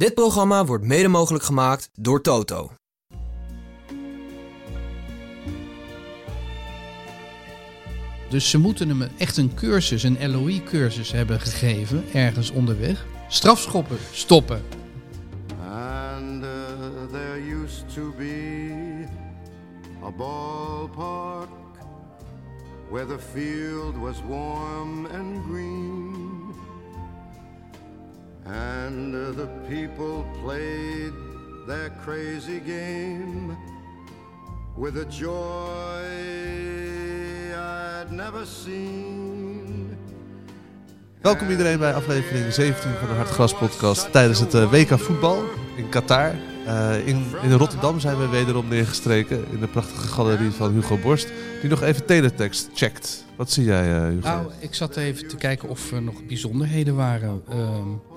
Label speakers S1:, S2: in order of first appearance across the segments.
S1: Dit programma wordt mede mogelijk gemaakt door Toto.
S2: Dus ze moeten hem echt een cursus, een LOE-cursus hebben gegeven, ergens onderweg. Strafschoppen stoppen.
S3: And uh, there used to be a ballpark where the field was warm and green. And uh, the people played their crazy game with a joy I'd never seen.
S4: Welkom iedereen bij aflevering 17 van de Hartgras podcast tijdens het eh, WK voetbal in Qatar. Eh, in, in Rotterdam zijn we wederom neergestreken in de prachtige galerie van Hugo Borst. Die nog even teletext checkt. Wat zie jij eh, Hugo?
S2: Nou, ik zat even te kijken of er nog bijzonderheden waren. Ehm,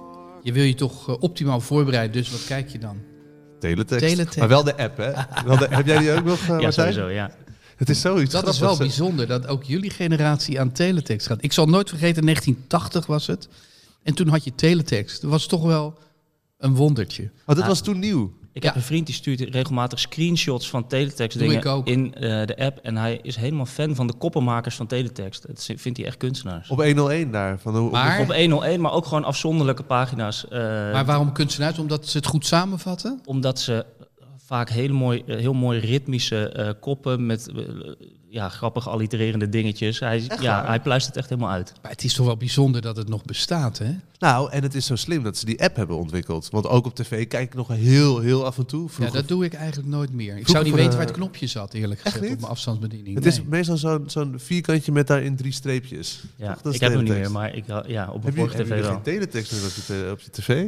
S2: je wil je toch eh, optimaal voorbereiden, dus wat kijk je dan?
S4: teletext.
S2: teletext.
S4: Maar wel de app hè? Wel de, heb jij die ook nog eh
S5: Ja, sowieso, ja.
S4: Het is zoiets
S2: Dat is wel bijzonder, dat ook jullie generatie aan teletext gaat. Ik zal nooit vergeten, 1980 was het. En toen had je teletext. Dat was toch wel een wondertje.
S4: Oh, dat was toen nieuw.
S5: Ik
S2: Ja.
S5: heb een vriend die stuurt regelmatig screenshots van teletext
S2: Doe
S5: dingen in eh, de app. En hij is helemaal fan van de koppenmakers van teletext. Dat vindt hij echt kunstenaars.
S4: Op 101 daar. Van
S2: Maar-
S5: Op 101, maar ook gewoon afzonderlijke pagina's. eh,
S2: Maar waarom kunstenaars? Omdat ze het goed samenvatten?
S5: Omdat ze vaak hele mooi, eh, heel mooi ritmische eh, koppen met eh, ja, grappig allitererende dingetjes. Hij, ja, hij pluist het echt helemaal uit.
S2: Maar het is toch wel bijzonder dat het nog bestaat, hè?
S4: Nou, en het is zo slim dat ze die app hebben ontwikkeld. Want ook op tv kijk ik nog heel, heel af en toe.
S2: Ja, dat doe ik eigenlijk nooit meer. Ik
S4: Vroeger
S2: zou niet weten waar het knopje zat, eerlijk gezegd,
S4: niet?
S2: op mijn afstandsbediening.
S4: Het is meestal zo'n zo'n vierkantje met daarin drie streepjes.
S5: Ja,
S4: Toch? Dat is
S5: ik heb hem niet meer, maar ik, had- ja, op een
S4: Heb je,
S5: vorige
S4: heb
S5: tv
S4: je
S5: wel.
S4: geen teletext meer je, op je tv?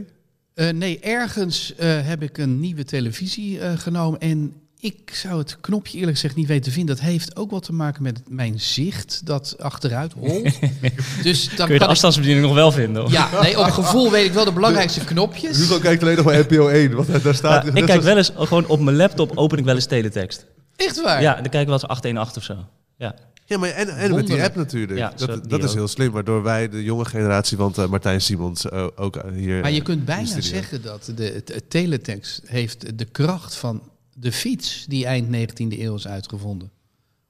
S2: Eh, nee, ergens eh, heb ik een nieuwe televisie eh, genomen en ik zou het knopje eerlijk gezegd niet weten te vinden. Dat heeft ook wat te maken met mijn zicht dat achteruit holt. dus dan
S5: Kun je de
S2: ik,
S5: afstandsbediening nog wel vinden? hoor?
S2: ja, nee, op gevoel weet ik wel de belangrijkste knopjes.
S4: Hugo kijkt alleen nog maar NPO 1, want daar staat...
S5: Ja, ik kijk wel eens, gewoon op mijn laptop open ik wel eens teletext.
S2: Echt waar?
S5: Ja, dan kijk ik wel eens 818 of zo. Ja.
S4: Ja, maar en, en met die app natuurlijk.
S5: Ja,
S4: dat dat is heel slim, waardoor wij, de jonge generatie, want eh, Martijn Simons eh, ook hier...
S2: Maar je kunt
S4: de
S2: bijna zeggen dat de, het, het teletext heeft de kracht van de fiets die eind 19e eeuw is uitgevonden.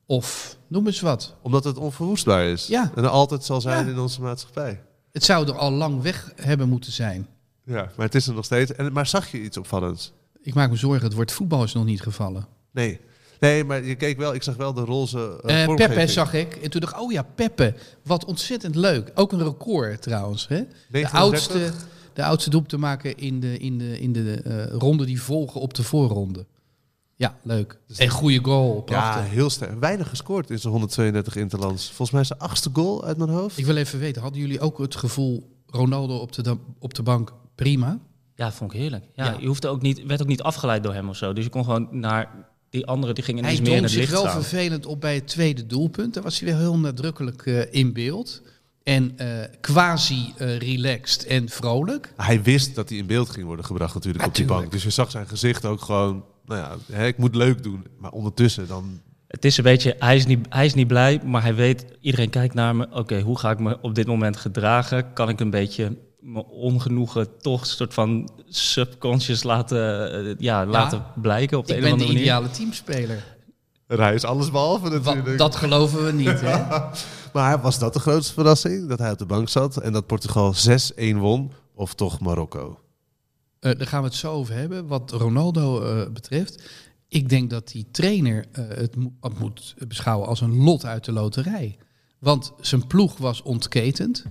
S2: Of noem eens wat.
S4: Omdat het onverwoestbaar is.
S2: Ja.
S4: En er altijd zal zijn
S2: Ja.
S4: in onze maatschappij.
S2: Het zou er al lang weg hebben moeten zijn.
S4: Ja, maar het is er nog steeds. En, maar zag je iets opvallends?
S2: Ik maak me zorgen, het woord voetbal is nog niet gevallen.
S4: Nee. Nee, maar je keek wel, ik zag wel de roze eh,
S2: Eh
S4: vormgeving.
S2: Peppe zag ik. En toen dacht ik, oh ja, Peppe. Wat ontzettend leuk. Ook een record trouwens. Hè? De
S4: 1930.
S2: oudste, de oudste doep te maken in de, in de, in de eh, ronde die volgen op de voorronde. Ja, leuk.
S4: Dus
S2: en goede goal.
S4: Ja, heel sterk. Weinig gescoord in zijn 132 interlands. Volgens mij is zijn achtste goal uit mijn hoofd.
S2: Ik wil even weten, hadden jullie ook het gevoel Ronaldo op de, op de bank prima?
S5: Ja, vond ik heerlijk. Ja,
S2: Ja.
S5: Je hoefde ook niet, werd ook niet afgeleid door hem of zo. Dus je kon gewoon naar die andere, die gingen
S2: Hij
S5: iets meer in het
S2: zich wel
S5: staan.
S2: vervelend op bij het tweede doelpunt. Daar was hij weer heel nadrukkelijk eh, in beeld. En eh, quasi eh, relaxed en vrolijk.
S4: Hij wist dat hij in beeld ging worden gebracht natuurlijk op die bank. Dus je zag zijn gezicht ook gewoon... Nou ja, hè, ik moet leuk doen. Maar ondertussen dan...
S5: Het is een beetje, hij is, niet, hij is niet blij, maar hij weet, iedereen kijkt naar me. Oké, hoe ga ik me op dit moment gedragen? Kan ik een beetje mijn ongenoegen toch soort van subconscious laten, eh, ja, laten blijken op de
S2: Ik
S5: een
S2: ben
S5: of
S2: de
S5: andere manier?
S2: ideale teamspeler.
S4: Hij is alles behalve
S2: Wat,
S4: natuurlijk.
S2: dat geloven we niet, hè?
S4: Maar was dat de grootste verrassing? Dat hij op de bank zat en dat Portugal 6-1 won? Of toch Marokko?
S2: Eh, daar gaan we het zo over hebben. Wat Ronaldo eh, betreft. Ik denk dat die trainer eh, het mo- het moet beschouwen als een lot uit de loterij. Want zijn ploeg was ontketend.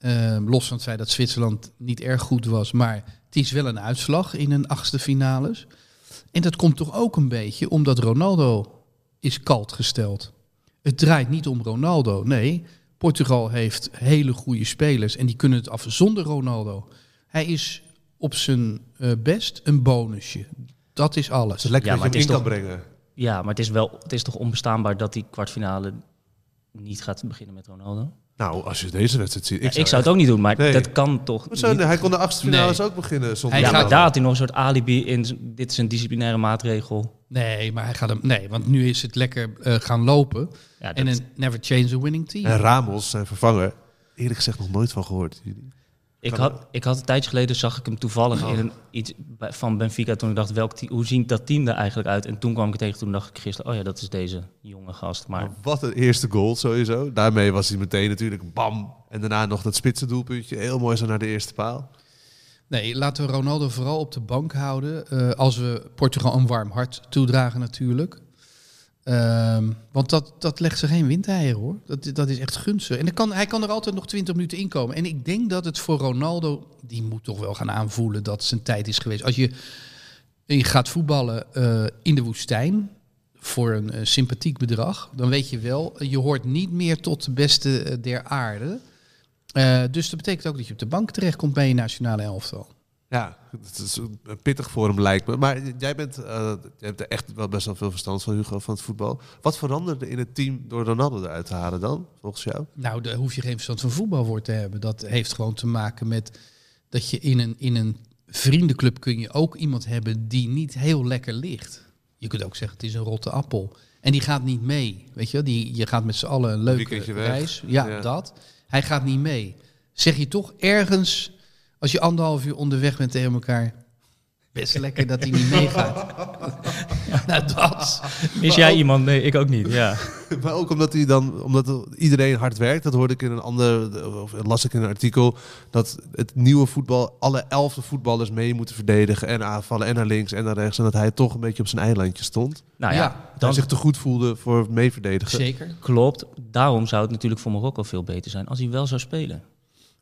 S2: Eh, los van het feit dat Zwitserland niet erg goed was. Maar het is wel een uitslag in een achtste finales. En dat komt toch ook een beetje omdat Ronaldo is kalt gesteld. Het draait niet om Ronaldo. Nee, Portugal heeft hele goede spelers en die kunnen het af zonder Ronaldo. Hij is op zijn eh, best een bonusje. Dat is alles.
S4: Het is lekker
S5: Ja,
S4: dat je
S5: maar
S4: hem in
S5: het
S4: kan
S5: is
S4: brengen.
S5: Ja, maar het is, wel, het is toch onbestaanbaar dat die kwartfinale niet gaat beginnen met Ronaldo?
S4: Nou, als je deze wedstrijd ziet...
S5: Ik, ik zou het ook niet doen, maar
S4: Nee.
S5: dat kan toch
S4: hij kon de achtste finales
S2: Nee.
S4: ook beginnen zonder...
S2: Hij
S5: Ja,
S2: gaat-
S5: maar daar had hij nog een soort alibi in. Dit is een disciplinaire maatregel.
S2: Nee, maar hij gaat hem. Nee, want nu is het lekker eh, gaan lopen.
S5: Ja,
S2: En een never change a winning team.
S4: En Ramos, zijn vervanger, eerlijk gezegd nog nooit van gehoord.
S5: Ik had, ik had een tijdje geleden zag ik hem toevallig
S4: Oh.
S5: in een, iets van Benfica toen ik dacht, welk team, hoe ziet dat team er eigenlijk uit? En toen kwam ik tegen, toen dacht ik gisteren, oh ja, dat is deze jonge gast. Maar
S4: Maar wat een eerste goal sowieso. Daarmee was hij meteen natuurlijk bam. En daarna nog dat spitse doelpuntje. Heel mooi zo naar de eerste paal.
S2: Nee, laten we Ronaldo vooral op de bank houden. eh, als we Portugal een warm hart toedragen natuurlijk. Ehm, want dat, dat legt ze geen windeieren hoor. Dat, dat is echt gunstig. En kan, hij kan er altijd nog 20 minuten in komen. En ik denk dat het voor Ronaldo, die moet toch wel gaan aanvoelen dat zijn tijd is geweest. Als je, je gaat voetballen eh, in de woestijn voor een eh, sympathiek bedrag, dan weet je wel, je hoort niet meer tot de beste eh, der aarde. Eh, dus dat betekent ook dat je op de bank terechtkomt bij je nationale elftal.
S4: Ja, het is een pittig voor hem lijkt me. Maar jij, bent, eh, jij hebt er echt wel best wel veel verstand van, Hugo, van het voetbal. Wat veranderde in het team door Ronaldo eruit te halen dan, volgens jou?
S2: Nou, daar hoef je geen verstand van voetbal voor te hebben. Dat heeft gewoon te maken met dat je in een, in een vriendenclub kun je ook iemand hebben die niet heel lekker ligt. Je kunt ook zeggen, het is een rotte appel. En die gaat niet mee. Weet je, wel? die, je gaat met z'n allen een leuke reis. Ja,
S4: Ja.
S2: dat. Hij gaat niet mee. Zeg je toch ergens, als je anderhalf uur onderweg bent tegen elkaar, best lekker dat hij niet meegaat. nou, dat.
S5: is jij iemand? Nee, ik ook niet. Ja.
S4: Maar ook omdat hij dan, omdat iedereen hard werkt. Dat hoorde ik in een ander, of las ik in een artikel. Dat het nieuwe voetbal, alle elfde voetballers mee moeten verdedigen. En aanvallen en naar links en naar rechts. En dat hij toch een beetje op zijn eilandje stond.
S5: Nou ja,
S2: Ja,
S4: Dat hij
S5: dan
S4: zich te goed voelde voor meeverdedigen.
S2: Zeker.
S5: klopt. Daarom zou het natuurlijk voor Marokko veel beter zijn als hij wel zou spelen.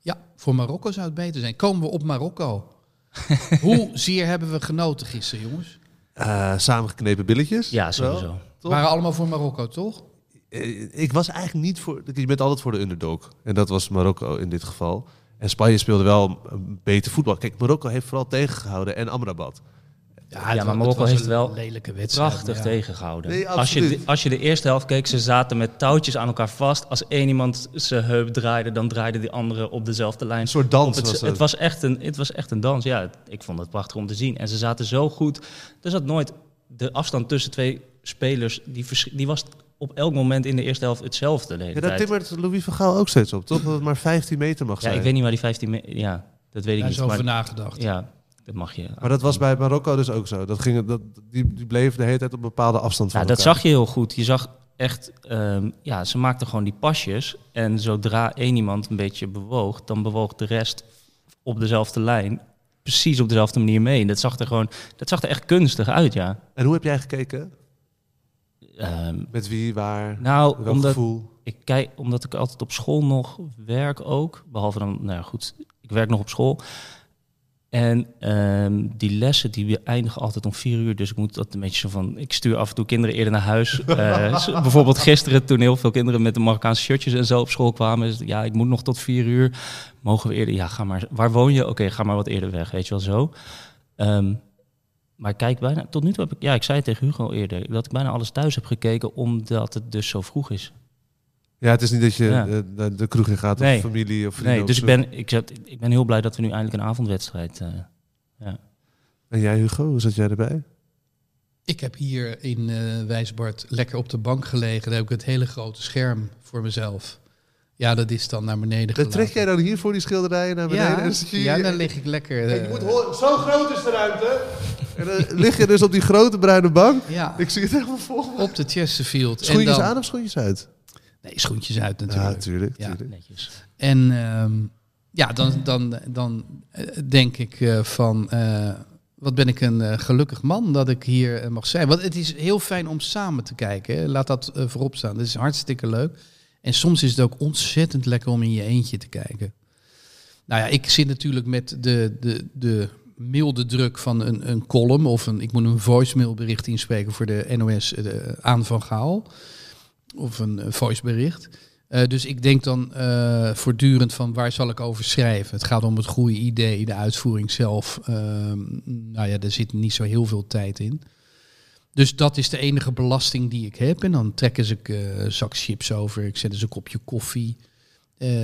S2: Ja, voor Marokko zou het beter zijn. Komen we op Marokko. Hoe zeer hebben we genoten gisteren, jongens?
S4: Eh, samengeknepen billetjes.
S5: Ja,
S4: Wel.
S5: sowieso.
S4: Toch?
S2: Waren allemaal voor Marokko, toch?
S4: Eh, Ik was eigenlijk niet voor. Je bent altijd voor de underdog. En dat was Marokko in dit geval. En Spanje speelde wel een beter voetbal. Kijk, Marokko heeft vooral tegengehouden. En Amrabat.
S2: Ja,
S5: maar Marokko heeft wel
S2: lelijke wedstrijd.
S5: Prachtig
S2: ja.
S5: tegengehouden.
S4: Nee,
S5: als, je, de- als je de eerste helft keek, ze zaten met touwtjes aan elkaar vast. Als één iemand zijn heup draaide, dan draaide die andere op dezelfde lijn.
S4: Een soort dans
S5: het,
S4: was
S5: het,
S4: het.
S5: was echt een, het was echt een dans. Ja, het- ik vond het prachtig om te zien. En ze zaten zo goed. Er zat nooit de afstand tussen twee spelers. Die, vers- die was op elk moment in de eerste helft hetzelfde. De hele
S4: Ja, daar
S5: tijd.
S4: timmert Louis van Gaal ook steeds op, toch? Dat het maar 15 meter mag
S5: ja,
S4: zijn.
S5: ik weet niet waar die 15 me- Ja, dat weet ik
S2: Daar is
S5: niet.
S2: over
S5: Maar,
S2: nagedacht.
S5: ja, dat mag je.
S4: Maar dat was bij Marokko dus ook zo. Dat ging, dat, die, die bleef de hele tijd op een bepaalde afstand van
S5: Ja, dat zag je heel goed. Je zag echt, ehm, ja, ze maakten gewoon die pasjes. En zodra één iemand een beetje bewoog, dan bewoog de rest op dezelfde lijn. Precies op dezelfde manier mee. En dat zag er gewoon, dat zag er echt kunstig uit, ja.
S4: En hoe heb jij gekeken?
S5: Ehm,
S4: Met wie, waar,
S5: nou,
S4: welk
S5: omdat
S4: gevoel?
S5: ik kijk, omdat ik altijd op school nog werk ook. Behalve dan, nou ja, goed, ik werk nog op school. En ehm, die lessen die eindigen altijd om vier uur. Dus ik moet dat een beetje zo van. Ik stuur af en toe kinderen eerder naar huis. Eh, bijvoorbeeld gisteren, toen heel veel kinderen met de Marokkaanse shirtjes en zo op school kwamen. het, ja, ik moet nog tot vier uur. Mogen we eerder? Ja, ga maar. Waar woon je? Oké, ga maar wat eerder weg. Weet je wel zo. Ehm, maar kijk, bijna, tot nu toe heb ik, ja, ik zei het tegen Hugo al eerder, dat ik bijna alles thuis heb gekeken, omdat het dus zo vroeg is.
S4: Ja, het is niet dat je
S5: Ja.
S4: naar de kroeg in gaat
S5: Nee.
S4: of familie of vrienden.
S5: Nee, dus ik ben, ik, zat, ik ben heel blij dat we nu eindelijk een avondwedstrijd. eh, ja.
S4: En jij Hugo, hoe zat jij erbij?
S2: Ik heb hier in eh Wijsbart lekker op de bank gelegen. Daar heb ik het hele grote scherm voor mezelf. Ja, dat is dan naar beneden
S4: Dan
S2: gelaten.
S4: trek jij dan hier voor die schilderijen naar beneden?
S2: ja,
S4: en dan zit je
S2: ja,
S4: hier-
S2: dan lig ik lekker.
S4: Je
S2: eh,
S4: moet horen, zo groot is de ruimte. en dan lig je dus op die grote bruine bank.
S2: ja,
S4: Ik zie het helemaal vol.
S2: op de Chesterfield.
S4: Schoentjes
S2: en dan,
S4: aan of schoentjes uit?
S2: Nee, schoentjes uit
S4: Ja,
S2: natuurlijk.
S4: natuurlijk.
S2: Ja.
S5: Netjes.
S2: En ehm, ja, dan, dan, dan eh, denk ik eh, van, eh, wat ben ik een gelukkig man dat ik hier mag zijn. Want het is heel fijn om samen te kijken. Hè. Laat dat voorop staan. Dat is hartstikke leuk. En soms is het ook ontzettend lekker om in je eentje te kijken. Nou ja, ik zit natuurlijk met de, de, de milde druk van een, een column of een, ik moet een voicemailbericht inspreken voor de NOS de, aan van Gaal. Of een eh, voicebericht. Eh, dus ik denk dan eh, voortdurend van waar zal ik over schrijven. Het gaat om het goede idee, de uitvoering zelf. Ehm, nou ja, daar zit niet zo heel veel tijd in. Dus dat is de enige belasting die ik heb. En dan trekken ze ik een zak chips over. Ik zet eens een kopje koffie.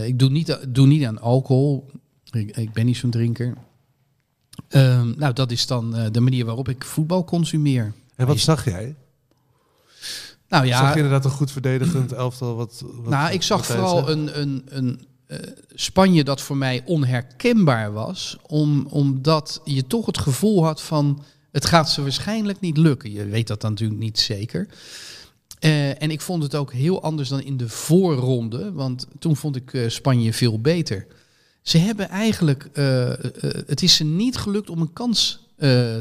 S2: Ik doe niet, doe niet aan alcohol. Ik, ik ben niet zo'n drinker. Ehm, nou, dat is dan de manier waarop ik voetbal consumeer.
S4: En wat zag jij?
S2: Nou ja,
S4: Zag je inderdaad een goed verdedigend elftal? Wat, wat
S2: nou, ik zag vooral een, een, een, eh, Spanje dat voor mij onherkenbaar was, om, omdat je toch het gevoel had van het gaat ze waarschijnlijk niet lukken. Je weet dat dan natuurlijk niet zeker. Eh, en ik vond het ook heel anders dan in de voorronde, want toen vond ik eh, Spanje veel beter. Ze hebben eigenlijk, het is ze niet gelukt om een kans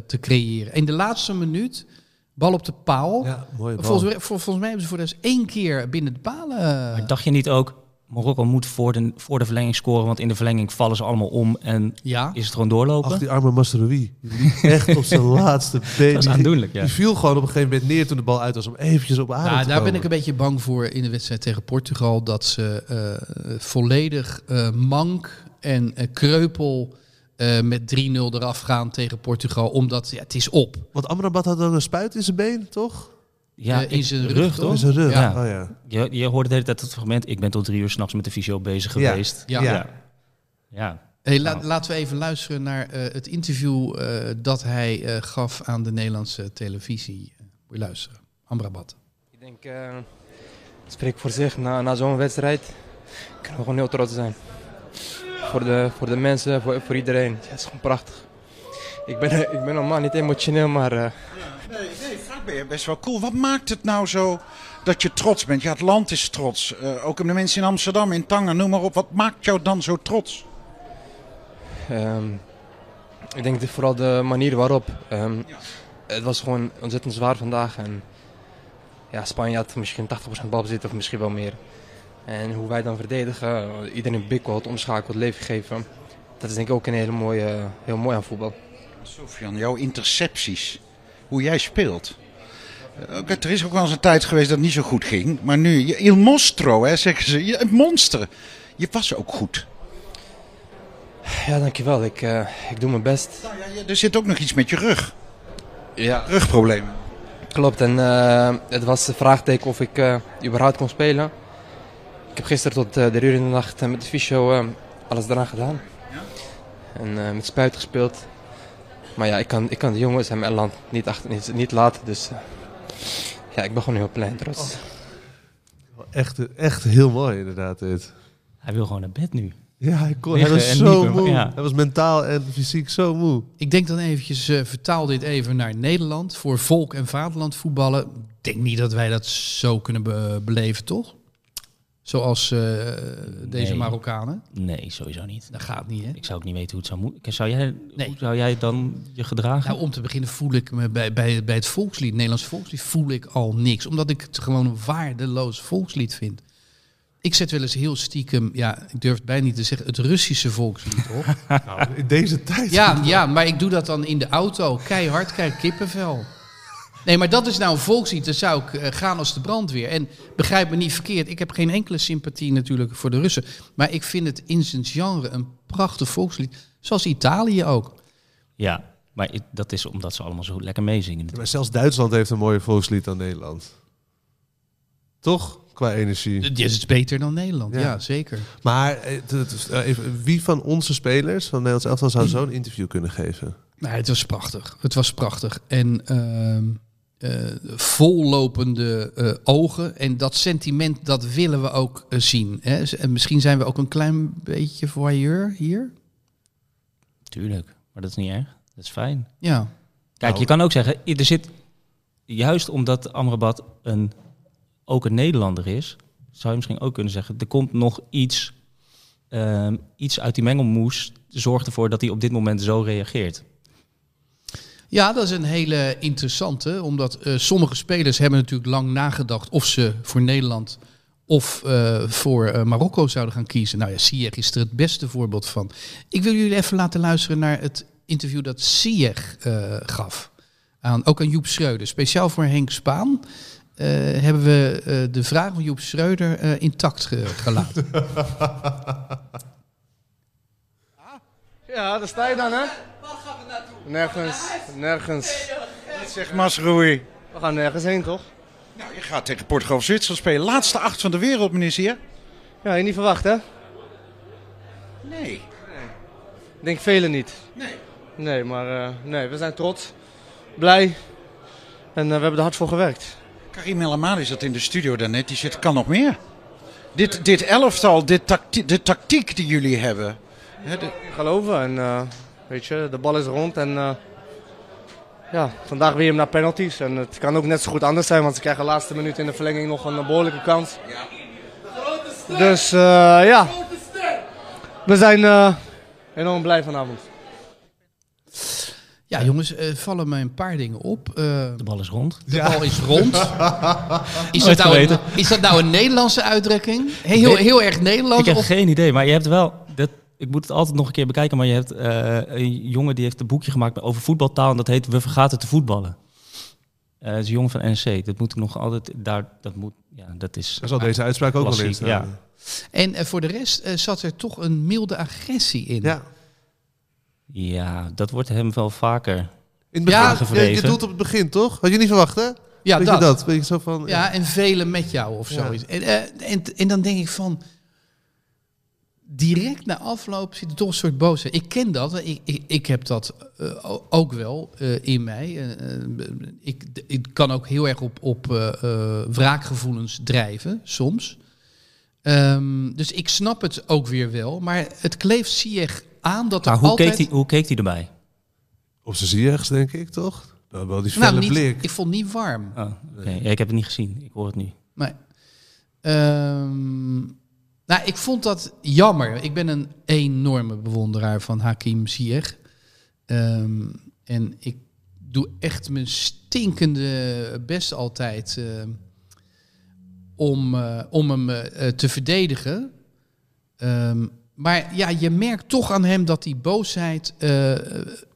S2: te creëren. In de laatste minuut, bal op de paal.
S4: Ja, mooi bal.
S2: Volgens, vol- volgens mij hebben ze voor de één keer binnen de palen. eh,
S5: Maar dacht je niet ook, Marokko moet voor de, voor de verlenging scoren, want in de verlenging vallen ze allemaal om en
S2: ja,
S5: is het gewoon doorlopen?
S4: Ach, die arme. Die liep echt op zijn laatste been.
S5: Dat is
S4: Die-
S5: aandoenlijk, ja.
S4: Die viel gewoon op een gegeven moment neer toen de bal uit was om eventjes op adem
S2: Nou,
S4: te
S2: daar ben ik een beetje bang voor in de wedstrijd tegen Portugal. Dat ze eh, volledig eh, mank en kreupel eh, met 3-0 eraf gaan tegen Portugal. Omdat ja, het is op.
S4: Want Amrabat had dan een spuit in zijn been, toch?
S5: Ja,
S2: Eh, in zijn rug, toch?
S4: In zijn rug.
S5: Ja.
S4: Oh, ja.
S5: Je, je hoorde de hele tijd het fragment, ik ben tot drie uur s'nachts met de fysio bezig
S4: Ja.
S5: geweest.
S2: Ja.
S5: ja. ja.
S2: Hey, la-
S5: Nou.
S2: Laten we even luisteren naar eh, het interview eh, dat hij eh, gaf aan de Nederlandse televisie. Moet je luisteren. Amrabat.
S6: Ik denk, eh, het spreekt voor zich. Na, na zo'n wedstrijd kunnen we gewoon heel trots zijn. Voor de, voor de mensen, voor, voor iedereen. Ja, het is gewoon prachtig. Ik ben, ik ben normaal niet emotioneel, maar eh,
S7: Nee, nee, vaak ben je best wel cool. Wat maakt het nou zo dat je trots bent? Ja, het land is trots. Eh, ook de mensen in Amsterdam, in Tangen, noem maar op. Wat maakt jou dan zo trots?
S6: ehm, ik denk vooral de manier waarop. ehm, Het was gewoon ontzettend zwaar vandaag. En ja, Spanje had misschien 80% balbezit of misschien wel meer. En hoe wij dan verdedigen, iedereen bikkelt, omschakelt, leven geven. Dat is denk ik ook een hele mooie, heel mooi aan voetbal.
S7: Sofian, jouw intercepties. Hoe jij speelt. Eh, er is ook wel eens een tijd geweest dat het niet zo goed ging. Maar nu, Il Mostro, hè, zeggen ze. Je, het monster. Je was ook goed.
S6: Ja, dankjewel. Ik, eh, ik doe mijn best.
S7: Nou ja, er zit ook nog iets met je rug.
S6: Ja,
S7: Rugproblemen.
S6: klopt. En eh, het was de vraagteken of ik eh, überhaupt kon spelen. Ik heb gisteren tot eh, drie uur in de nacht eh, met de fysio eh, alles eraan gedaan. En eh, met spuit gespeeld. Maar ja, ik kan, ik kan de jongens en mijn land niet, achter, niet, niet laten. Dus eh, ja, ik ben gewoon heel blij en trots.
S4: Echt, echt heel mooi inderdaad dit.
S5: Hij wil gewoon naar bed nu.
S4: Ja, hij, kon, hij was zo moe.
S5: ja.
S4: Hij was mentaal en fysiek zo moe.
S2: Ik denk dan eventjes, eh, vertaal dit even naar Nederland. Voor volk en vaderland voetballen. Ik denk niet dat wij dat zo kunnen be- beleven, toch? Zoals eh, deze
S5: Nee.
S2: Marokkanen.
S5: Nee, sowieso niet.
S2: Dat gaat niet, hè?
S5: Ik zou ook niet weten hoe het zou moeten. Zou jij,
S2: Nee.
S5: Hoe zou jij dan je gedragen?
S2: Nou, om te beginnen voel ik me bij, bij, bij het volkslied, het Nederlands volkslied, voel ik al niks. Omdat ik het gewoon een waardeloos volkslied vind. Ik zet wel eens heel stiekem, ja, ik durf het bijna niet te zeggen, het Russische volkslied op.
S4: Nou, in deze tijd.
S2: Ja, ja, maar ik doe dat dan in de auto. Keihard, kijk, kippenvel. Nee, maar dat is nou een volkslied. Dan zou ik eh, gaan als de brandweer. En begrijp me niet verkeerd. Ik heb geen enkele sympathie natuurlijk voor de Russen. Maar ik vind het in zijn genre een prachtig volkslied. Zoals Italië ook.
S5: Ja, maar dat is omdat ze allemaal zo lekker meezingen.
S4: Maar zelfs Duitsland heeft een mooie volkslied dan Nederland. Toch? Qua energie.
S2: Dit is beter dan Nederland.
S4: Ja.
S2: Ja, zeker.
S4: Maar eh, het- het eh, even, wie van onze spelers van Nederlands elftal zou zo'n interview kunnen geven?
S2: Nou, het was prachtig. Het was prachtig. En ehm, eh, vollopende eh, ogen. En dat sentiment, dat willen we ook eh, zien. Hè? En misschien zijn we ook een klein beetje voyeur hier.
S5: Tuurlijk, maar dat is niet erg. Dat is fijn.
S2: Ja.
S5: Kijk,
S4: Nou.
S5: je kan ook zeggen, er zit, juist omdat Amrabat een, ook een Nederlander is, zou je misschien ook kunnen zeggen, er komt nog iets, ehm, iets uit die mengelmoes, zorgt ervoor dat hij op dit moment zo reageert.
S2: Ja, dat is een hele interessante. Omdat eh, sommige spelers hebben natuurlijk lang nagedacht of ze voor Nederland of eh, voor eh, Marokko zouden gaan kiezen. Nou ja, Ziyech is er het beste voorbeeld van. Ik wil jullie even laten luisteren naar het interview dat eh, gaf. Aan, ook aan Joep Schreuder. Speciaal voor Henk Spaan hebben we de vraag van Joep Schreuder intact ge- gelaten.
S6: Ja, daar sta je dan, hè? Waar gaan we naartoe? Nergens, nergens.
S7: Zeg Masroei.
S6: We gaan nergens heen, toch?
S7: Nou, je gaat tegen Portugal of Zwitserland spelen. Laatste acht van de wereld, meneer Zier.
S6: Ja, je niet verwacht, hè?
S7: Nee.
S6: Ik denk velen niet.
S7: Nee.
S6: Nee, maar eh, nee, we zijn trots, blij en eh, we hebben er hard voor gewerkt.
S7: Karim El Amadi zat in de studio daarnet. Die zit, kan nog meer. dit, dit elftal, dit tacti- de tactiek die jullie hebben. Hè, de-
S8: geloven. En eh, weet je, de bal is rond. En eh, ja, vandaag weer naar penalties. En het kan ook net zo goed anders zijn, want ze krijgen de laatste minuut in de verlenging nog een behoorlijke kans. Dus eh, ja, we zijn eh, enorm blij vanavond.
S2: Ja, jongens, eh, vallen mij een paar dingen op. Eh,
S5: De bal is rond.
S2: de bal is rond. is, dat nou een, is dat nou een Nederlandse uitdrukking? Heel, heel erg Nederlands?
S5: Ik heb
S2: of-
S5: geen idee, maar je hebt wel... Ik moet het altijd nog een keer bekijken, maar je hebt eh, een jongen die heeft een boekje gemaakt over voetbaltaal en dat heet We vergaten te voetballen. Eh het is een jongen van NEC. Dat moet ik nog altijd... Daar, dat, moet, ja, dat is...
S4: Daar zal deze uitspraak ook wel in staan.
S5: ja.
S2: En eh, voor de rest eh, zat er toch een milde agressie in.
S4: Ja.
S5: Ja, dat wordt hem wel vaker.
S4: In het
S2: Ja,
S4: begin, je, je doet op het begin, toch? Had je niet verwacht, hè?
S2: Ja,
S4: Weet
S2: dat.
S4: je dat? Weet je zo van...
S2: Ja, en velen met jou of
S4: Ja.
S2: zoiets. En, eh, en, en dan denk ik van... Direct na afloop zit er toch een soort boosheid. Ik ken dat. Ik, ik, ik heb dat eh, ook wel eh, in mij. Eh, ik, ik kan ook heel erg op, op eh, eh, wraakgevoelens drijven, soms. Ehm, dus ik snap het ook weer wel. Maar het kleeft Sieg aan dat er
S5: Maar hoe,
S2: altijd...
S5: keek hij, hoe keek hij erbij?
S4: Op zijn ziegs, denk ik, toch? Nou, wel die
S2: nou, niet,
S4: blik.
S2: ik vond het niet warm.
S5: Oh, oké. ja, ik heb het niet gezien. Ik hoor het nu.
S2: Nee. Ehm, nou, ik vond dat jammer. Ik ben een enorme bewonderaar van Hakim Ziyech. Ehm, en ik doe echt mijn stinkende best altijd ehm, om, eh, om hem eh, te verdedigen. Ehm, maar ja, je merkt toch aan hem dat die boosheid eh,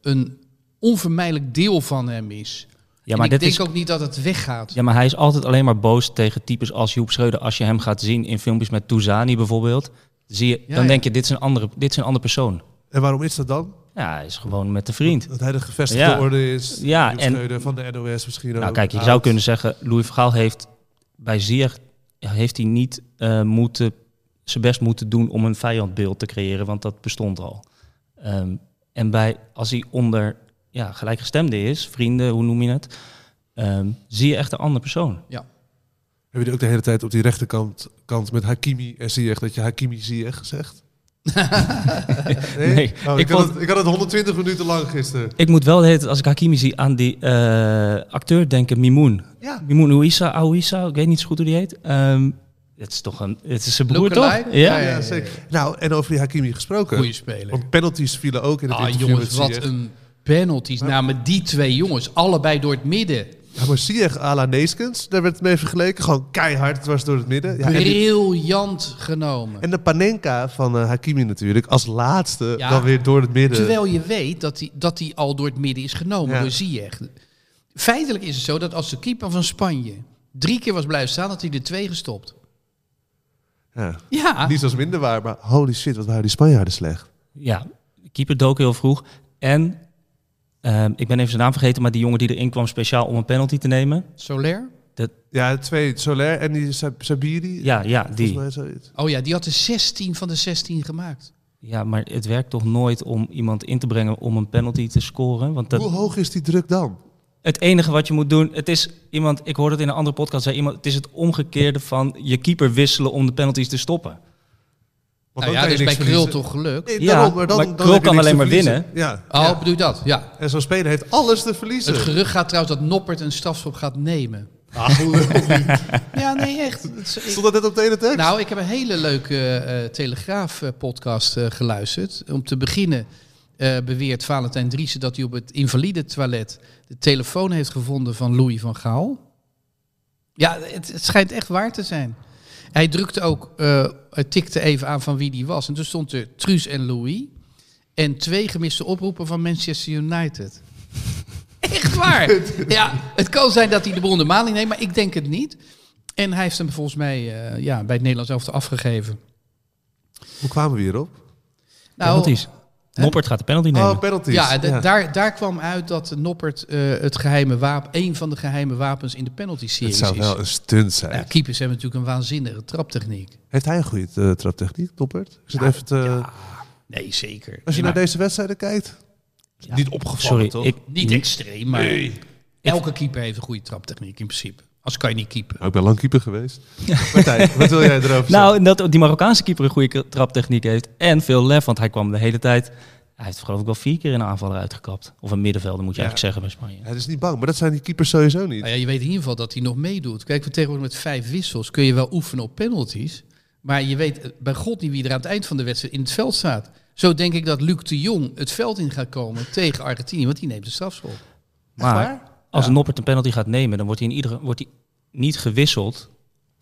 S2: een onvermijdelijk deel van hem is.
S5: Ja,
S2: En
S5: maar,
S2: ik
S5: dit
S2: denk
S5: is,
S2: ook niet dat het weggaat.
S5: ja, maar hij is altijd alleen maar boos tegen types als Joep Schreuder. Als je hem gaat zien in filmpjes met Touzani bijvoorbeeld, zie je,
S2: Ja,
S5: dan
S2: ja.
S5: denk je, dit is, een andere, dit is een andere persoon.
S4: En waarom is dat dan?
S5: Ja, hij is gewoon met de vriend.
S4: Dat hij de gevestigde
S5: Ja.
S4: orde is.
S5: Ja,
S4: Joep
S5: en-
S4: Schreuder van de NOS misschien
S5: Nou
S4: ook.
S5: kijk, je zou kunnen zeggen, Louis Vergaal heeft bij Ziyech heeft hij niet eh, moeten, zijn best moeten doen om een vijandbeeld te creëren, want dat bestond al. Ehm, en bij, als hij onder ja, gelijkgestemde is, vrienden, hoe noem je het, ehm, zie je echt een andere persoon.
S4: Heb je ook de hele tijd op die rechterkant kant met Hakimi en Ziyech dat je Hakimi Ziyech zegt? nee?
S5: Nee,
S4: Oh, ik,
S5: ik
S4: had
S5: vond-
S4: het, ik had het 120 minuten lang gisteren.
S5: Ik moet wel tijd, als ik Hakimi zie, aan die eh, acteur denken, Mimoun.
S4: Ja.
S5: Mimoun Ouissa, Ouissa, ik weet niet zo goed hoe die heet. Ehm, het is toch een, het is zijn broer toch? Ja.
S2: Ja,
S4: Ja, zeker. Nou, en over die Hakimi gesproken.
S2: Goeie speler.
S4: Want penalties vielen ook in het
S2: Ah,
S4: interview
S2: jongens, wat een penalties. Nou, met die twee jongens, allebei door het midden.
S4: Ja, maar Ziyech à la Neeskens, daar werd het mee vergeleken. Gewoon keihard, dwars door het midden. Ja, en, die-
S2: Briljant genomen.
S4: en de Panenka van eh, Hakimi natuurlijk, als laatste
S2: Ja.
S4: dan weer door het midden.
S2: Terwijl je weet dat hij dat die al door het midden is genomen
S4: Ja.
S2: door Ziyech. Feitelijk is het zo dat als de keeper van Spanje drie keer was blijven staan, had hij er twee gestopt.
S4: Ja.
S2: Ja,
S4: Niet zoals minder waar, maar holy shit, wat waren die Spanjaarden slecht.
S5: Ja, de keeper dook heel vroeg. En ehm, ik ben even zijn naam vergeten, maar die jongen die erin kwam speciaal om een penalty te nemen.
S2: Soler?
S4: Ja, twee, Soler en die Sab- Sabiri.
S5: Ja, ja, die.
S2: Oh ja, die had de 16 van de 16 gemaakt.
S5: Ja, maar het werkt toch nooit om iemand in te brengen om een penalty te scoren? Want dat,
S4: Hoe hoog is die druk dan?
S5: het enige wat je moet doen, het is iemand, ik hoorde het in een andere podcast, zei iemand, het is het omgekeerde van je keeper wisselen om de penalties te stoppen.
S4: Want
S2: Nou
S4: dan
S2: ja, dus bij Krul toch gelukt.
S4: Nee,
S5: Ja,
S4: daarom, maar dan,
S5: maar
S4: dan
S5: Krul kan alleen maar winnen.
S4: Ja,
S2: Oh,
S4: ja.
S2: bedoel je dat? Ja.
S4: En zo'n speler heeft alles te verliezen.
S2: Het gerucht gaat trouwens dat Noppert een strafschop gaat nemen. Ja, nee, echt.
S4: Stond dat net op de ene tekst?
S2: Nou, ik heb een hele leuke eh, Telegraaf-podcast eh, geluisterd. Om te beginnen eh, beweert Valentijn Driessen dat hij op het invalide toilet de telefoon heeft gevonden van Louis van Gaal. Ja, het, het schijnt echt waar te zijn. Hij drukte ook, eh, hij tikte even aan van wie die was. En toen stond er Truus en Louis. En twee gemiste oproepen van Manchester United. Echt waar. Ja, het kan zijn dat hij de boel in de maling neemt, maar ik denk het niet. En hij heeft hem volgens mij eh, ja, bij het Nederlands elftal afgegeven.
S4: Hoe kwamen we hierop?
S2: Nou,
S5: penalties. Noppert gaat de penalty nemen.
S4: Oh, penalties.
S2: ja, Daar, daar kwam uit dat Noppert eh, het geheime wapen, een van de geheime wapens in de penalty-series
S4: Het zou
S2: is.
S4: wel een stunt zijn.
S2: Ja, keepers hebben natuurlijk een waanzinnige traptechniek.
S4: Heeft hij een goede eh, traptechniek, Toppert? Is het even te-
S2: Nee, zeker.
S4: Als je naar deze wedstrijden kijkt? Niet opgevallen,
S5: Sorry,
S4: toch?
S5: ik,
S2: Niet extreem, maar elke keeper heeft een goede traptechniek in principe. Als kan je niet keeper.
S4: Nou, ik ben lang keeper geweest. Martijn, wat wil jij erover zeggen?
S5: Nou, dat die Marokkaanse keeper een goede traptechniek heeft. En veel lef, want hij kwam de hele tijd... Hij heeft geloof ik wel vier keer een aanvaller uitgekapt. Of een middenvelder moet je
S2: Ja.
S5: eigenlijk zeggen bij Spanje.
S4: Hij is niet bang, maar dat zijn die keepers sowieso niet.
S2: Nou ja, je weet in ieder geval dat hij nog meedoet. Kijk, we tegenwoordig met vijf wissels kun je wel oefenen op penalties. Maar je weet eh, bij god niet wie er aan het eind van de wedstrijd in het veld staat. Zo denk ik dat Luc de Jong het veld in gaat komen tegen Argentinië, want die neemt de strafschop.
S5: Maar als een Noppert een penalty gaat nemen, dan wordt hij, in ieder, wordt hij niet gewisseld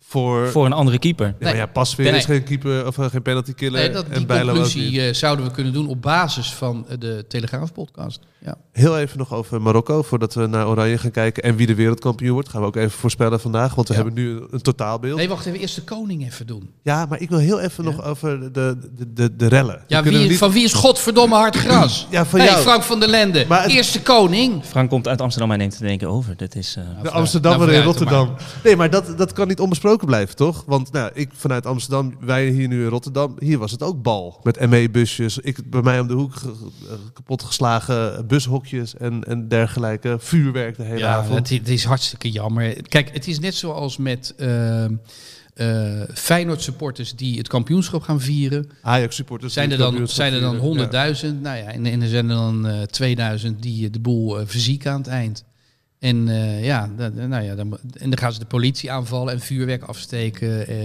S4: Voor,
S5: voor een andere keeper.
S4: ja, maar ja, Pasveer
S2: Nee.
S4: is geen keeper of eh, geen penalty killer.
S2: Nee, dat, die
S4: en Bijlo
S2: conclusie eh, zouden we kunnen doen op basis van eh, de Telegraaf-podcast. Ja.
S4: Heel even nog over Marokko, voordat we naar Oranje gaan kijken. En wie de wereldkampioen wordt, gaan we ook even voorspellen vandaag. Want we
S2: Ja.
S4: hebben nu een totaalbeeld.
S2: Nee, wacht even, eerst de koning even doen.
S4: Ja, maar ik wil heel even
S2: Ja.
S4: nog over de, de, de, de rellen.
S2: Ja, wie,
S4: niet-
S2: van wie is godverdomme hard gras?
S4: Ja, van
S2: hey,
S4: jou.
S2: Frank van der Lende,
S4: Maar het-
S2: eerste koning.
S5: Frank komt uit Amsterdam en neemt te denken over. Dat is, eh,
S4: De Amsterdammer
S2: Nou,
S4: in Rotterdam. Nee, maar dat, dat kan niet onbesproken blijven, toch? Want nou, ik vanuit Amsterdam, wij hier nu in Rotterdam, hier was het ook bal. Met ME-busjes, ik, bij mij om de hoek ge- eh, kapotgeslagen bushokjes en, en dergelijke. Vuurwerk de hele
S2: Ja,
S4: avond.
S2: het, het is hartstikke jammer. Kijk, het is net zoals met eh, Feyenoord supporters die het kampioenschap gaan vieren.
S4: Ajax-supporters.
S2: Zijn er dan, zijn er dan
S4: vieren.
S2: 100.000? Nou ja, en, en er zijn er dan eh 2000 die eh, de boel verzieken aan het eind. En eh, ja, da- nou ja dan, en dan gaan ze de politie aanvallen en vuurwerk afsteken. eh.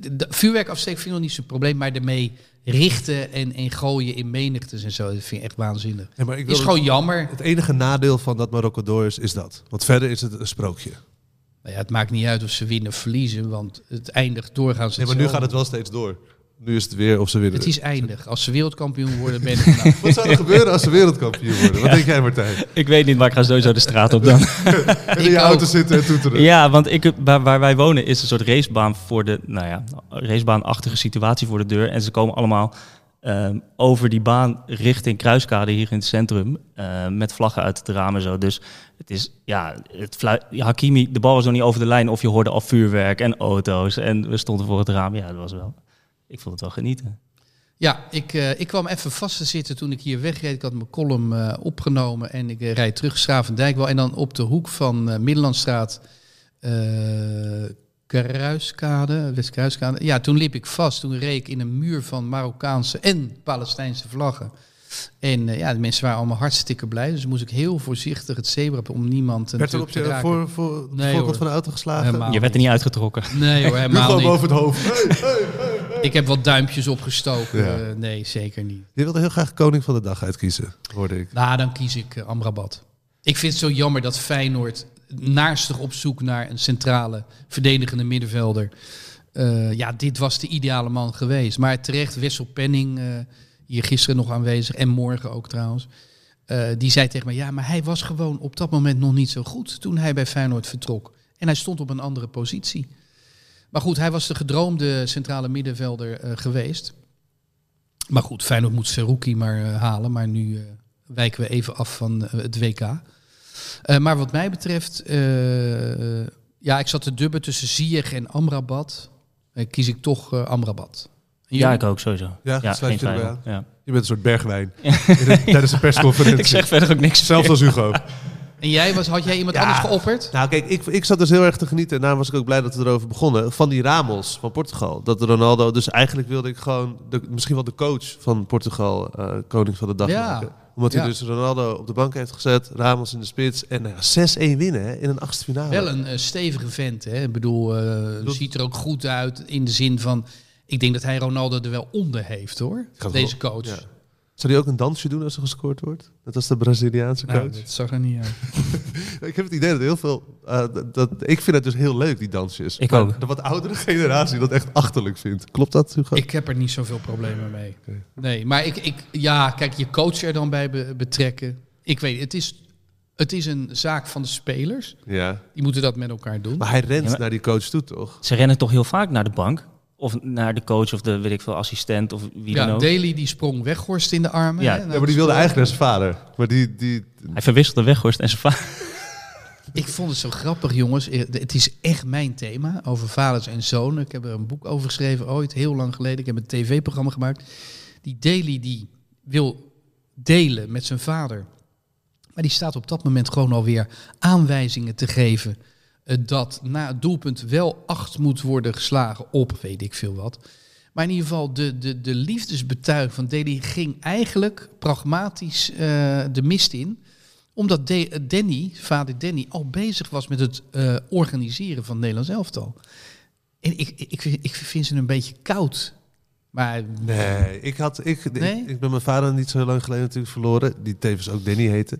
S2: De- de- vuurwerk afsteken vind ik nog niet zo'n probleem, maar ermee richten en, en gooien in menigtes en zo, dat vind ik echt waanzinnig.
S4: Ja, maar ik
S2: is gewoon jammer.
S4: Het enige nadeel van dat Marokko door is, is dat. Want verder is het een sprookje.
S2: Nou ja, het maakt niet uit of ze winnen of verliezen, want het eindigt doorgaans
S4: Nee, maar nu gaat het wel steeds door. Nu is het weer of ze winnen.
S2: Het is eindig. Als ze wereldkampioen worden, ben ik.
S4: Wat zou er gebeuren als ze wereldkampioen worden? Wat denk jij, Martijn?
S5: ik weet niet, maar ik ga sowieso de straat op dan.
S4: En in
S2: Ik
S4: je
S2: ook.
S4: auto zitten en toeteren.
S5: ja, want ik, waar, waar wij wonen is een soort racebaan voor de, nou ja, racebaanachtige situatie voor de deur. En ze komen allemaal ehm, over die baan richting Kruiskade hier in het centrum. eh, met vlaggen uit het raam en zo. Dus het is, ja, het Hakimi, de bal was nog niet over de lijn of je hoorde al vuurwerk en auto's. En we stonden voor het raam. Ja, dat was wel, ik vond het wel genieten.
S2: Ja, ik, eh, ik kwam even vast te zitten toen ik hier wegreed. Ik had mijn column eh, opgenomen en ik eh, rijd terug Schravendijk wel. En dan op de hoek van eh Middellandstraat, eh Kruiskade, West-Kruiskade. Ja, toen liep ik vast. Toen reed ik in een muur van Marokkaanse en Palestijnse vlaggen. En ja, de mensen waren allemaal hartstikke blij. Dus moest ik heel voorzichtig het zebra om niemand
S4: Werd er op je voor, voor,
S2: Nee,
S4: voorkant
S2: hoor.
S4: van de auto geslagen?
S2: Helemaal.
S5: Je werd er niet uitgetrokken.
S2: Nee hoor, helemaal
S4: gewoon
S2: niet.
S4: boven het hoofd. Hey, hey, hey.
S2: Ik heb wat duimpjes opgestoken.
S4: Ja.
S2: Eh, nee, zeker niet.
S4: Je wilde heel graag koning van de dag uitkiezen, hoorde ik.
S2: Nou, dan kies ik eh, Amrabat. Ik vind het zo jammer dat Feyenoord naarstig op zoek naar een centrale verdedigende middenvelder. Eh, ja, dit was de ideale man geweest. Maar terecht, Wessel Penning, eh, hier gisteren nog aanwezig en morgen ook trouwens. eh, die zei tegen me, ja, maar hij was gewoon op dat moment nog niet zo goed toen hij bij Feyenoord vertrok. En hij stond op een andere positie. Maar goed, hij was de gedroomde centrale middenvelder eh, geweest. Maar goed, Feyenoord moet Seruki maar eh, halen. Maar nu eh, wijken we even af van het WK. Eh, maar wat mij betreft, eh, ja, ik zat te dubben tussen Ziyech en Amrabat. Kies ik toch eh, Amrabat.
S5: Ja, ik ook sowieso.
S4: Ja,
S5: ja
S4: sluit
S5: geen
S4: je erbij.
S5: Ja.
S4: Je bent een soort bergwijn. Tijdens de persconferentie.
S5: Ik zeg verder ook niks.
S4: Zelfs als Hugo.
S2: En jij, was, had jij iemand
S4: Ja.
S2: anders geopperd?
S4: Nou, kijk, ik, ik zat dus heel erg te genieten. En daarom was ik ook blij dat we erover begonnen. Van die Ramos van Portugal. Dat Ronaldo. Dus eigenlijk wilde ik gewoon. De, misschien wel de coach van Portugal. eh, koning van de dag
S2: Ja.
S4: maken. Omdat hij
S2: Ja.
S4: dus Ronaldo op de bank heeft gezet. Ramos in de spits. En nou ja, 6-1 winnen hè, in een achtste finale.
S2: Wel een eh, stevige vent. Hè? Ik bedoel, eh,
S4: Dat-
S2: ziet er ook goed uit in de zin van... Ik denk dat hij Ronaldo er wel onder heeft, hoor. Deze coach.
S4: Zou hij ook een dansje doen als er gescoord wordt? Net als de Braziliaanse coach.
S2: Nou, dat zag er niet uit.
S4: Ik heb het idee dat heel veel. eh, dat, dat- ik vind het dus heel leuk, die dansjes.
S5: Ik
S4: Maar
S5: ook.
S4: De wat oudere generatie dat echt achterlijk vindt. Klopt dat, Hugo?
S2: Ik heb er niet zoveel problemen mee. Nee, maar ik, ik, ja, kijk, je coach er dan bij be- betrekken. Ik weet, het is, het is een zaak van de spelers.
S4: Ja.
S2: Die moeten dat met elkaar doen.
S4: Maar hij rent
S5: Ja, maar-
S4: naar die coach toe, toch?
S5: Ze rennen toch heel vaak naar de bank? Of naar de coach of de, weet ik veel, assistent of wie dan
S2: ja,
S5: ook.
S2: Daly die sprong Weghorst in de armen.
S5: Ja.
S2: hè,
S4: maar die wilde eigenlijk naar zijn vader. Maar die... die
S5: Hij verwisselde Weghorst en zijn vader.
S2: Ik vond het zo grappig, jongens. Eh, Het is echt mijn thema over vaders en zonen. Ik heb er een boek over geschreven, ooit, heel lang geleden. Ik heb een tv-programma gemaakt. Die Daly die wil delen met zijn vader. Maar die staat op dat moment gewoon alweer aanwijzingen te geven dat na het doelpunt wel acht moet worden geslagen op weet ik veel wat. Maar in ieder geval, de, de, de liefdesbetuiging van Deli ging eigenlijk pragmatisch eh, de mist in. Omdat De- eh, Danny, vader Danny, al bezig was met het eh, organiseren van het Nederlands elftal. En ik, ik, ik vind ze een beetje koud. Maar
S4: Nee, ik, had, ik,
S2: Nee?
S4: ik, ik ben mijn vader niet zo lang geleden natuurlijk verloren. Die tevens ook Danny heette.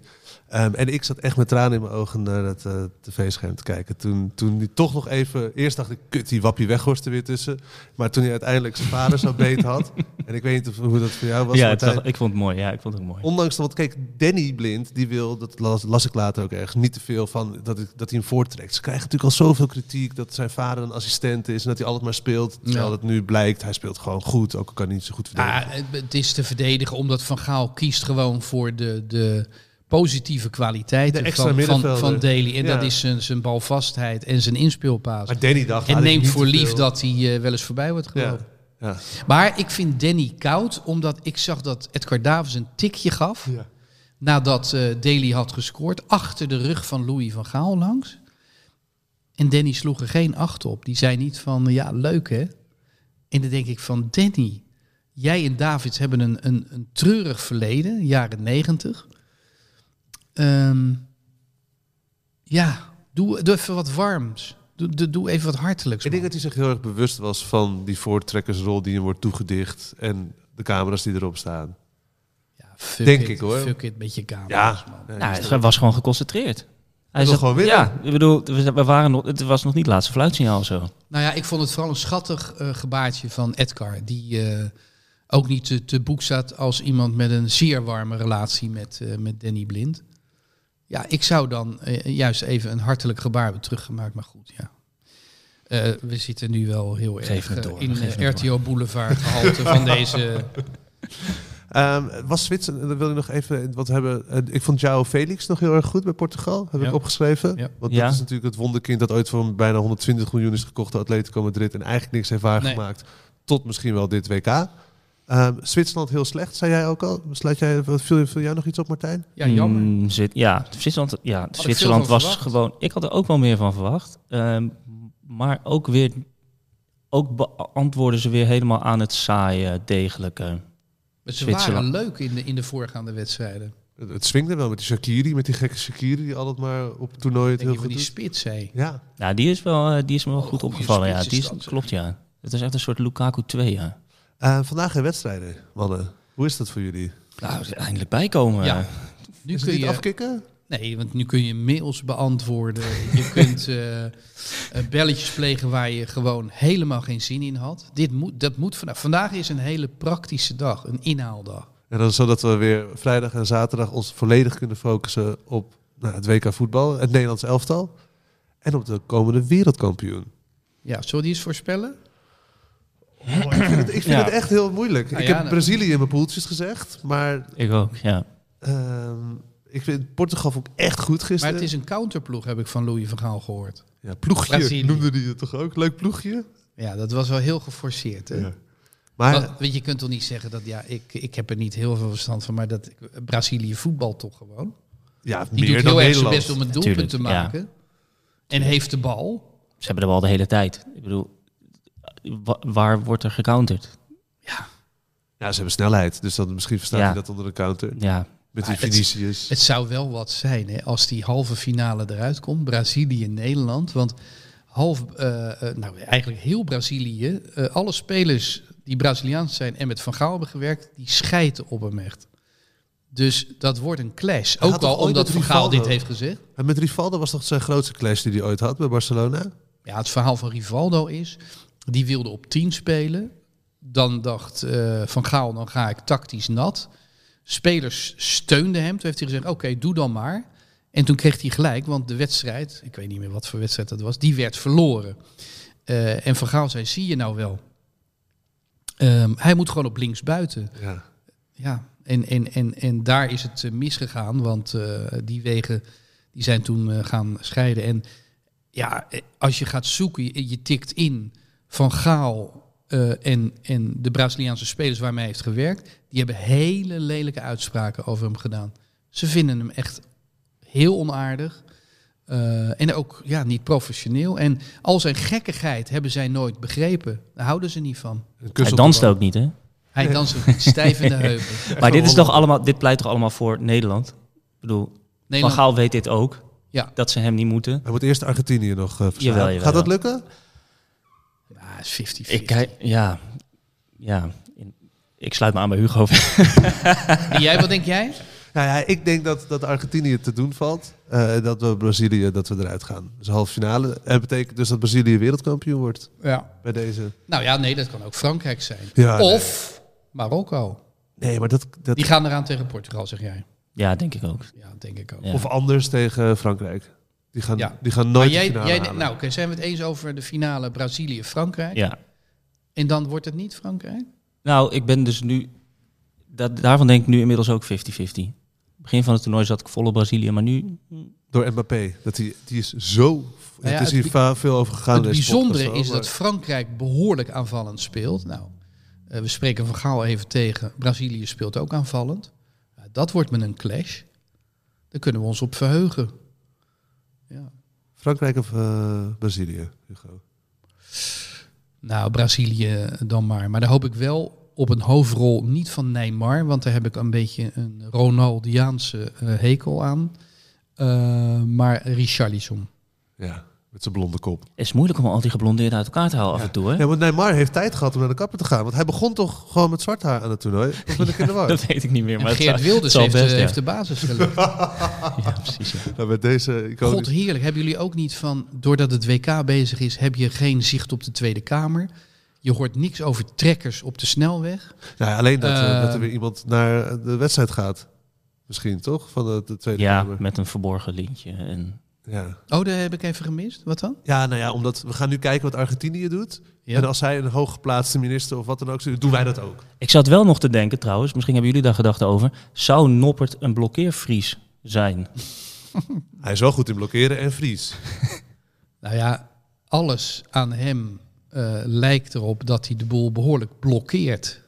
S4: Ehm, en ik zat echt met tranen in mijn ogen naar het eh, tv-scherm te kijken. Toen, toen hij toch nog even... Eerst dacht ik, kut, die wappie weghorst er weer tussen. Maar toen hij uiteindelijk zijn vader zo beet had... En ik weet niet of, hoe dat voor jou was,
S5: ja, het
S4: Martijn.
S5: was- ik vond het mooi. Ja, ik vond het ook mooi.
S4: Ondanks dat, want kijk, Danny Blind, die wil, dat las, las ik later ook ergens, niet te veel van dat, ik, dat hij hem voortrekt. Ze krijgen natuurlijk al zoveel kritiek dat zijn vader een assistent is en dat hij altijd maar speelt. Terwijl
S2: Ja.
S4: het nu blijkt, hij speelt gewoon goed, ook al kan hij niet zo goed verdedigen.
S2: Ah, het- het is te verdedigen omdat Van Gaal kiest gewoon voor de, de positieve kwaliteiten van, van, van Daly. En
S4: Ja.
S2: dat is zijn, zijn balvastheid en zijn inspeelpaas.
S4: maar Danny dacht,
S2: En neemt voor lief
S4: veel-
S2: dat hij eh, wel eens voorbij wordt gelopen.
S4: Ja.
S2: Maar ik vind Danny koud, omdat ik zag dat Edgar Davids een tikje gaf.
S4: Ja.
S2: Nadat eh Daly had gescoord, achter de rug van Louis van Gaal langs. En Danny sloeg er geen acht op. Die zei niet van, ja, leuk hè. En dan denk ik van, Danny, jij en Davids hebben een, een, een treurig verleden, jaren negentig. Ehm, ja, doe, doe even wat warms. Doe, doe, doe even wat hartelijks.
S4: Ik denk dat hij zich heel erg bewust was van die voortrekkersrol die hem wordt toegedicht en de camera's die erop staan.
S2: Ja, fuck
S4: denk
S2: it,
S4: ik, hoor.
S2: Fuck it met je camera's,
S4: Ja,
S2: man.
S5: Nou, hij was gewoon geconcentreerd. Hij
S4: wil
S5: zat-
S4: gewoon winnen.
S5: Ja, ik bedoel, we we waren nog, het was nog niet het laatste fluitsignaal of zo.
S2: Nou ja, ik vond het vooral een schattig eh, gebaartje van Edgar. Die eh, ook niet te, te boek staat als iemand met een zeer warme relatie met, eh, met Danny Blind. Ja, ik zou dan juist even een hartelijk gebaar hebben teruggemaakt. Maar goed, ja. We zitten nu wel heel erg
S5: door,
S2: in
S5: het
S2: RTO Boulevard gehalte van deze...
S4: Ehm, was Zwitserland, dan wil ik nog even, wat hebben, eh, ik vond João Felix nog heel erg goed bij Portugal, heb
S2: Ja.
S4: ik opgeschreven.
S2: Ja.
S4: Want
S5: Ja.
S4: dat is natuurlijk het wonderkind dat ooit voor bijna 120 miljoen is gekocht door Atletico Madrid en eigenlijk niks heeft waargemaakt. Tot misschien wel dit WK. Ehm, Zwitserland heel slecht, zei jij ook al. Sluit jij, viel, viel jij nog iets op, Martijn?
S2: Ja, jammer.
S5: Mm, Zwit- ja, Zwitserland, ja, Zwitserland was
S2: verwacht.
S5: gewoon... Ik had er ook wel meer van verwacht. Ehm, maar ook weer... Ook beantwoorden ze weer helemaal aan het saaie, degelijke.
S2: Ze
S5: Zwitserland.
S2: waren leuk in de, in de voorgaande wedstrijden.
S4: Het, het swingde wel met die Shakiri, met die gekke Shakiri die altijd maar op toernooien het heel goed
S2: die
S4: doet.
S2: spits, zei.
S4: Ja,
S5: Nou, die is, wel, eh, die is me wel
S2: Oh,
S5: goed opgevallen. Ja, die
S2: is
S5: is,
S2: dat, zeg.
S5: klopt, ja. Het is echt een soort Lukaku 2, ja.
S4: Eh, vandaag geen wedstrijden, mannen. Hoe is dat voor jullie?
S5: Nou, eindelijk bijkomen.
S2: Ja. Nu
S4: Is het
S2: kun
S4: niet
S2: je
S4: afkicken?
S2: Nee, want nu kun je mails beantwoorden. Je kunt eh, eh, belletjes plegen waar je gewoon helemaal geen zin in had. Dit moet, dat moet vandaag. Vandaag is een hele praktische dag, een inhaaldag.
S4: En dan zodat we weer vrijdag en zaterdag ons volledig kunnen focussen op nou, het WK voetbal, het Nederlands elftal en op de komende wereldkampioen.
S2: Ja, zullen we die eens voorspellen?
S4: Oh, ik vind, het, ik vind
S5: Ja.
S4: het echt heel moeilijk.
S2: Nou
S4: ik
S2: ja,
S4: heb
S2: nou-
S4: Brazilië in mijn poeltjes gezegd, maar
S5: Ik ook, ja.
S4: ehm, ik vind Portugal vond ik echt goed
S2: Maar
S4: gisteren.
S2: het is een counterploeg, heb ik van Louis van Gaal gehoord.
S4: ja, ploegje
S2: Brazilië.
S4: noemde die het toch ook? Leuk ploegje?
S2: Ja, dat was wel heel geforceerd. Hè?
S4: Ja. Maar
S2: Want, weet je, je kunt toch niet zeggen dat, ja, ik, ik heb er niet heel veel verstand van, maar dat Brazilië voetbal toch gewoon.
S4: ja,
S2: Die
S4: meer
S2: doet
S4: dan
S2: heel erg zijn best om een doelpunt
S5: Tuurlijk,
S2: te
S5: ja.
S2: maken. En heeft de bal.
S5: Ze hebben de bal de hele tijd. Ik bedoel, wa- waar wordt er gecounterd?
S4: Ja, ze hebben snelheid, dus dan misschien verstaat
S5: Ja.
S4: hij dat onder de counter.
S5: Ja,
S4: Met die
S2: Maar het-
S4: Vinicius.
S2: Het zou wel wat zijn hè, als die halve finale eruit komt. Brazilië-Nederland. Want half, eh, eh, nou eigenlijk heel Brazilië. eh, alle spelers die Braziliaans zijn en met Van Gaal hebben gewerkt, die schijten op hem echt. Dus dat wordt een clash.
S4: Hij
S2: Ook al omdat Van Gaal dit heeft gezegd.
S4: En met Rivaldo was toch zijn grootste clash die hij ooit had bij Barcelona?
S2: Ja, het verhaal van Rivaldo is, die wilde op 10 spelen. Dan dacht Van Gaal, dan ga ik tactisch nat. Spelers steunden hem. Toen heeft hij gezegd, oké, doe dan maar. En toen kreeg hij gelijk, want de wedstrijd, ik weet niet meer wat voor wedstrijd dat was, die werd verloren. Eh, en Van Gaal zei, zie je nou wel. Ehm, hij moet gewoon op links buiten.
S4: Ja.
S2: Ja, en, en, en, en daar is het eh, misgegaan, want eh, die wegen die zijn toen gaan scheiden. En ja, als je gaat zoeken, je, je tikt in Van Gaal eh, en, en de Braziliaanse spelers waarmee hij heeft gewerkt, die hebben hele lelijke uitspraken over hem gedaan. Ze vinden hem echt heel onaardig. Eh, en ook ja, niet professioneel. En al zijn gekkigheid hebben zij nooit begrepen. Daar houden ze niet van.
S5: Hij danst ook niet, hè?
S2: Hij danst ook niet stijf in de heupen.
S5: Maar dit, is toch allemaal, dit pleit toch allemaal voor Nederland? Ik bedoel, Van
S2: Nederland,
S5: Gaal weet dit ook.
S2: Ja.
S5: Dat ze hem niet moeten.
S4: Hij moet eerst Argentinië nog uh, verslaan.
S5: Jawel, jawel.
S4: Gaat dat lukken?
S2: Ja, is 50-50.
S5: Ik kijk, ja. Ja. Ik sluit me aan bij Hugo.
S2: En jij, wat denk jij?
S4: Nou ja, ik denk dat, dat Argentinië te doen valt. Eh, dat we Brazilië, dat we eruit gaan. Dus halve finale. En betekent dus dat Brazilië wereldkampioen wordt
S2: Ja.
S4: bij deze.
S2: Nou ja, nee, dat kan ook Frankrijk zijn.
S4: Ja,
S2: of Marokko.
S4: Nee, maar dat, dat
S2: Die gaan eraan tegen Portugal, zeg jij.
S5: Ja, denk ik ook.
S2: Ja, denk ik ook.
S5: Ja.
S4: of anders tegen Frankrijk. Die gaan,
S2: Ja.
S4: die gaan
S2: Maar
S4: nooit
S2: jij,
S4: de finale
S2: jij,
S4: halen.
S2: nou, oké, zijn we het eens over de finale Brazilië-Frankrijk?
S5: Ja.
S2: En dan wordt het niet Frankrijk?
S5: Nou, ik ben dus nu... Dat, daarvan denk ik nu inmiddels ook 50-50. Begin van het toernooi zat ik vol op Brazilië, maar nu...
S4: Door Mbappé. Dat die, die is zo...
S2: ja,
S4: het is
S2: het
S4: hier veel over gegaan.
S2: het bijzondere
S4: podcast
S2: is dat Frankrijk behoorlijk aanvallend speelt. Nou, eh, we spreken van Gaal even tegen. Brazilië speelt ook aanvallend. Dat wordt met een clash. Daar kunnen we ons op verheugen. Ja.
S4: Frankrijk of eh, Brazilië, Hugo?
S2: Nou, Brazilië dan maar. Maar daar hoop ik wel op een hoofdrol niet van Neymar. Want daar heb ik een beetje een Ronaldiaanse eh, hekel aan. Eh, maar Richarlison.
S4: Ja, met zijn blonde kop.
S5: Het is moeilijk om al die geblondeerden uit elkaar te halen af en toe, hè?
S4: Ja, want Neymar heeft tijd gehad om naar de kapper te gaan. Want hij begon toch gewoon met zwart haar aan het toernooi? Of ben ik in de war?
S5: Dat weet ik niet meer. Maar
S2: Geert
S5: zou-
S2: Wilders heeft, eh,
S5: ja.
S2: heeft de basis gelegd.
S5: Ja, precies. ja.
S4: Nou, met deze iconische...
S2: God heerlijk. Hebben jullie ook niet van, doordat het WK bezig is, heb je geen zicht op de Tweede Kamer? Je hoort niks over trekkers op de snelweg.
S4: Nou, ja, alleen dat, eh, dat er weer iemand naar de wedstrijd gaat. Misschien, toch? Van de, de Tweede
S5: Ja,
S4: Kamer.
S5: met een verborgen lintje. En
S4: Ja.
S2: Oh, dat heb ik even gemist. Wat dan?
S4: ja, nou ja, omdat we gaan nu kijken wat Argentinië doet.
S2: Ja.
S4: En als zij een hooggeplaatste minister of wat dan ook doen wij dat ook.
S5: Ik zat wel nog te denken trouwens, misschien hebben jullie daar gedachten over. Zou Noppert een blokkeervries zijn?
S4: Hij is wel goed in blokkeren en vries.
S2: Nou ja, alles aan hem eh, lijkt erop dat hij de boel behoorlijk blokkeert.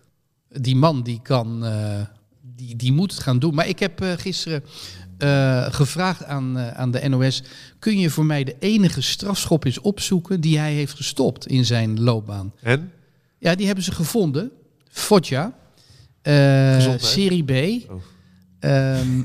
S2: Die man die kan, eh, die, die moet het gaan doen. Maar ik heb eh, gisteren eh, gevraagd aan, eh, aan de NOS: kun je voor mij de enige strafschop eens opzoeken die hij heeft gestopt in zijn loopbaan?
S4: En?
S2: Ja, die hebben ze gevonden. Foggia. Eh, serie B.
S4: Oh.
S2: Ehm,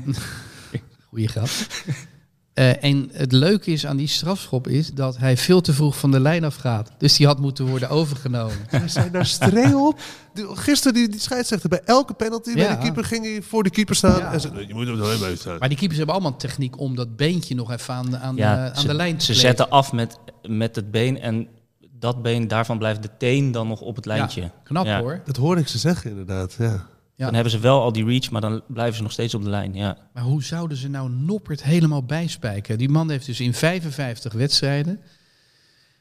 S2: goeie grap. Eh, en het leuke is aan die strafschop is dat hij veel te vroeg van de lijn afgaat. Dus die had moeten worden overgenomen.
S4: We zijn daar streng op. Gisteren die, die scheidsrechter bij elke penalty bij de keeper ging hij voor de keeper staan.
S2: Ja.
S4: En zei, je moet hem er mee staan.
S2: Maar die keepers hebben allemaal een techniek om dat beentje nog even aan, de- aan,
S5: Ja,
S2: de, aan
S5: ze,
S2: de lijn te
S5: Ze
S2: kleven.
S5: zetten af met, met het been en dat been, daarvan blijft de teen dan nog op het lijntje.
S2: Ja, knap
S5: Ja.
S2: hoor.
S4: Dat hoorde ik ze zeggen inderdaad, ja.
S2: Ja.
S5: Dan hebben ze wel al die reach, maar dan blijven ze nog steeds op de lijn. Ja.
S2: Maar hoe zouden ze nou Noppert helemaal bijspijken? Die man heeft dus in 55 wedstrijden...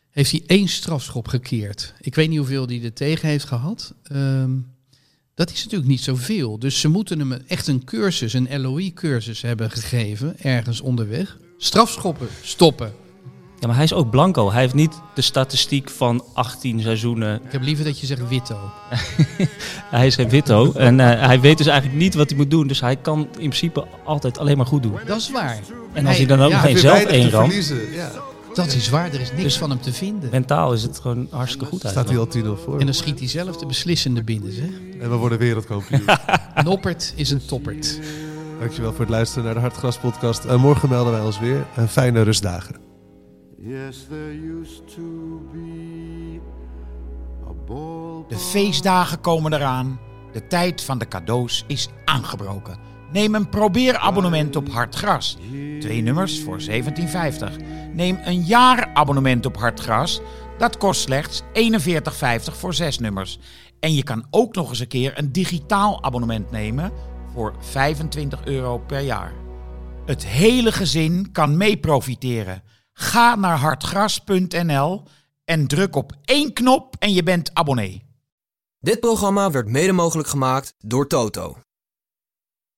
S2: heeft hij één strafschop gekeerd. Ik weet niet hoeveel hij er tegen heeft gehad. Ehm, dat is natuurlijk niet zoveel. Dus ze moeten hem echt een cursus, een LOI-cursus hebben gegeven... ergens onderweg. Strafschoppen stoppen.
S5: Ja, maar hij is ook blanco. Hij heeft niet de statistiek van 18 seizoenen.
S2: Ik heb liever dat je zegt Witto.
S5: Hij is geen witto en eh, hij weet dus eigenlijk niet wat hij moet doen. Dus hij kan in principe altijd alleen maar goed doen.
S2: Dat is waar.
S5: En als hij dan ook
S2: ja,
S5: geen zelf één
S4: Ja.
S2: Dat is waar, er is niks
S5: Dus-
S2: van hem te vinden.
S5: mentaal is het gewoon hartstikke goed
S4: Staat hij al 10-0 voor.
S2: En dan schiet hij zelf de beslissende binnen, zeg.
S4: En we worden wereldkampioen.
S2: Noppert is een toppert.
S4: Dankjewel voor het luisteren naar de Hartgras podcast. En morgen melden wij ons weer. Een fijne rustdagen.
S9: De feestdagen komen eraan. De tijd van de cadeaus is aangebroken. Neem een probeerabonnement op Hartgras. Twee nummers voor 17,50. Neem een jaarabonnement op Hartgras. Dat kost slechts 41,50 voor zes nummers. En je kan ook nog eens een keer een digitaal abonnement nemen voor 25 euro per jaar. Het hele gezin kan mee profiteren. Ga naar hartgras.nl en druk op één knop en je bent abonnee.
S1: Dit programma werd mede mogelijk gemaakt door Toto.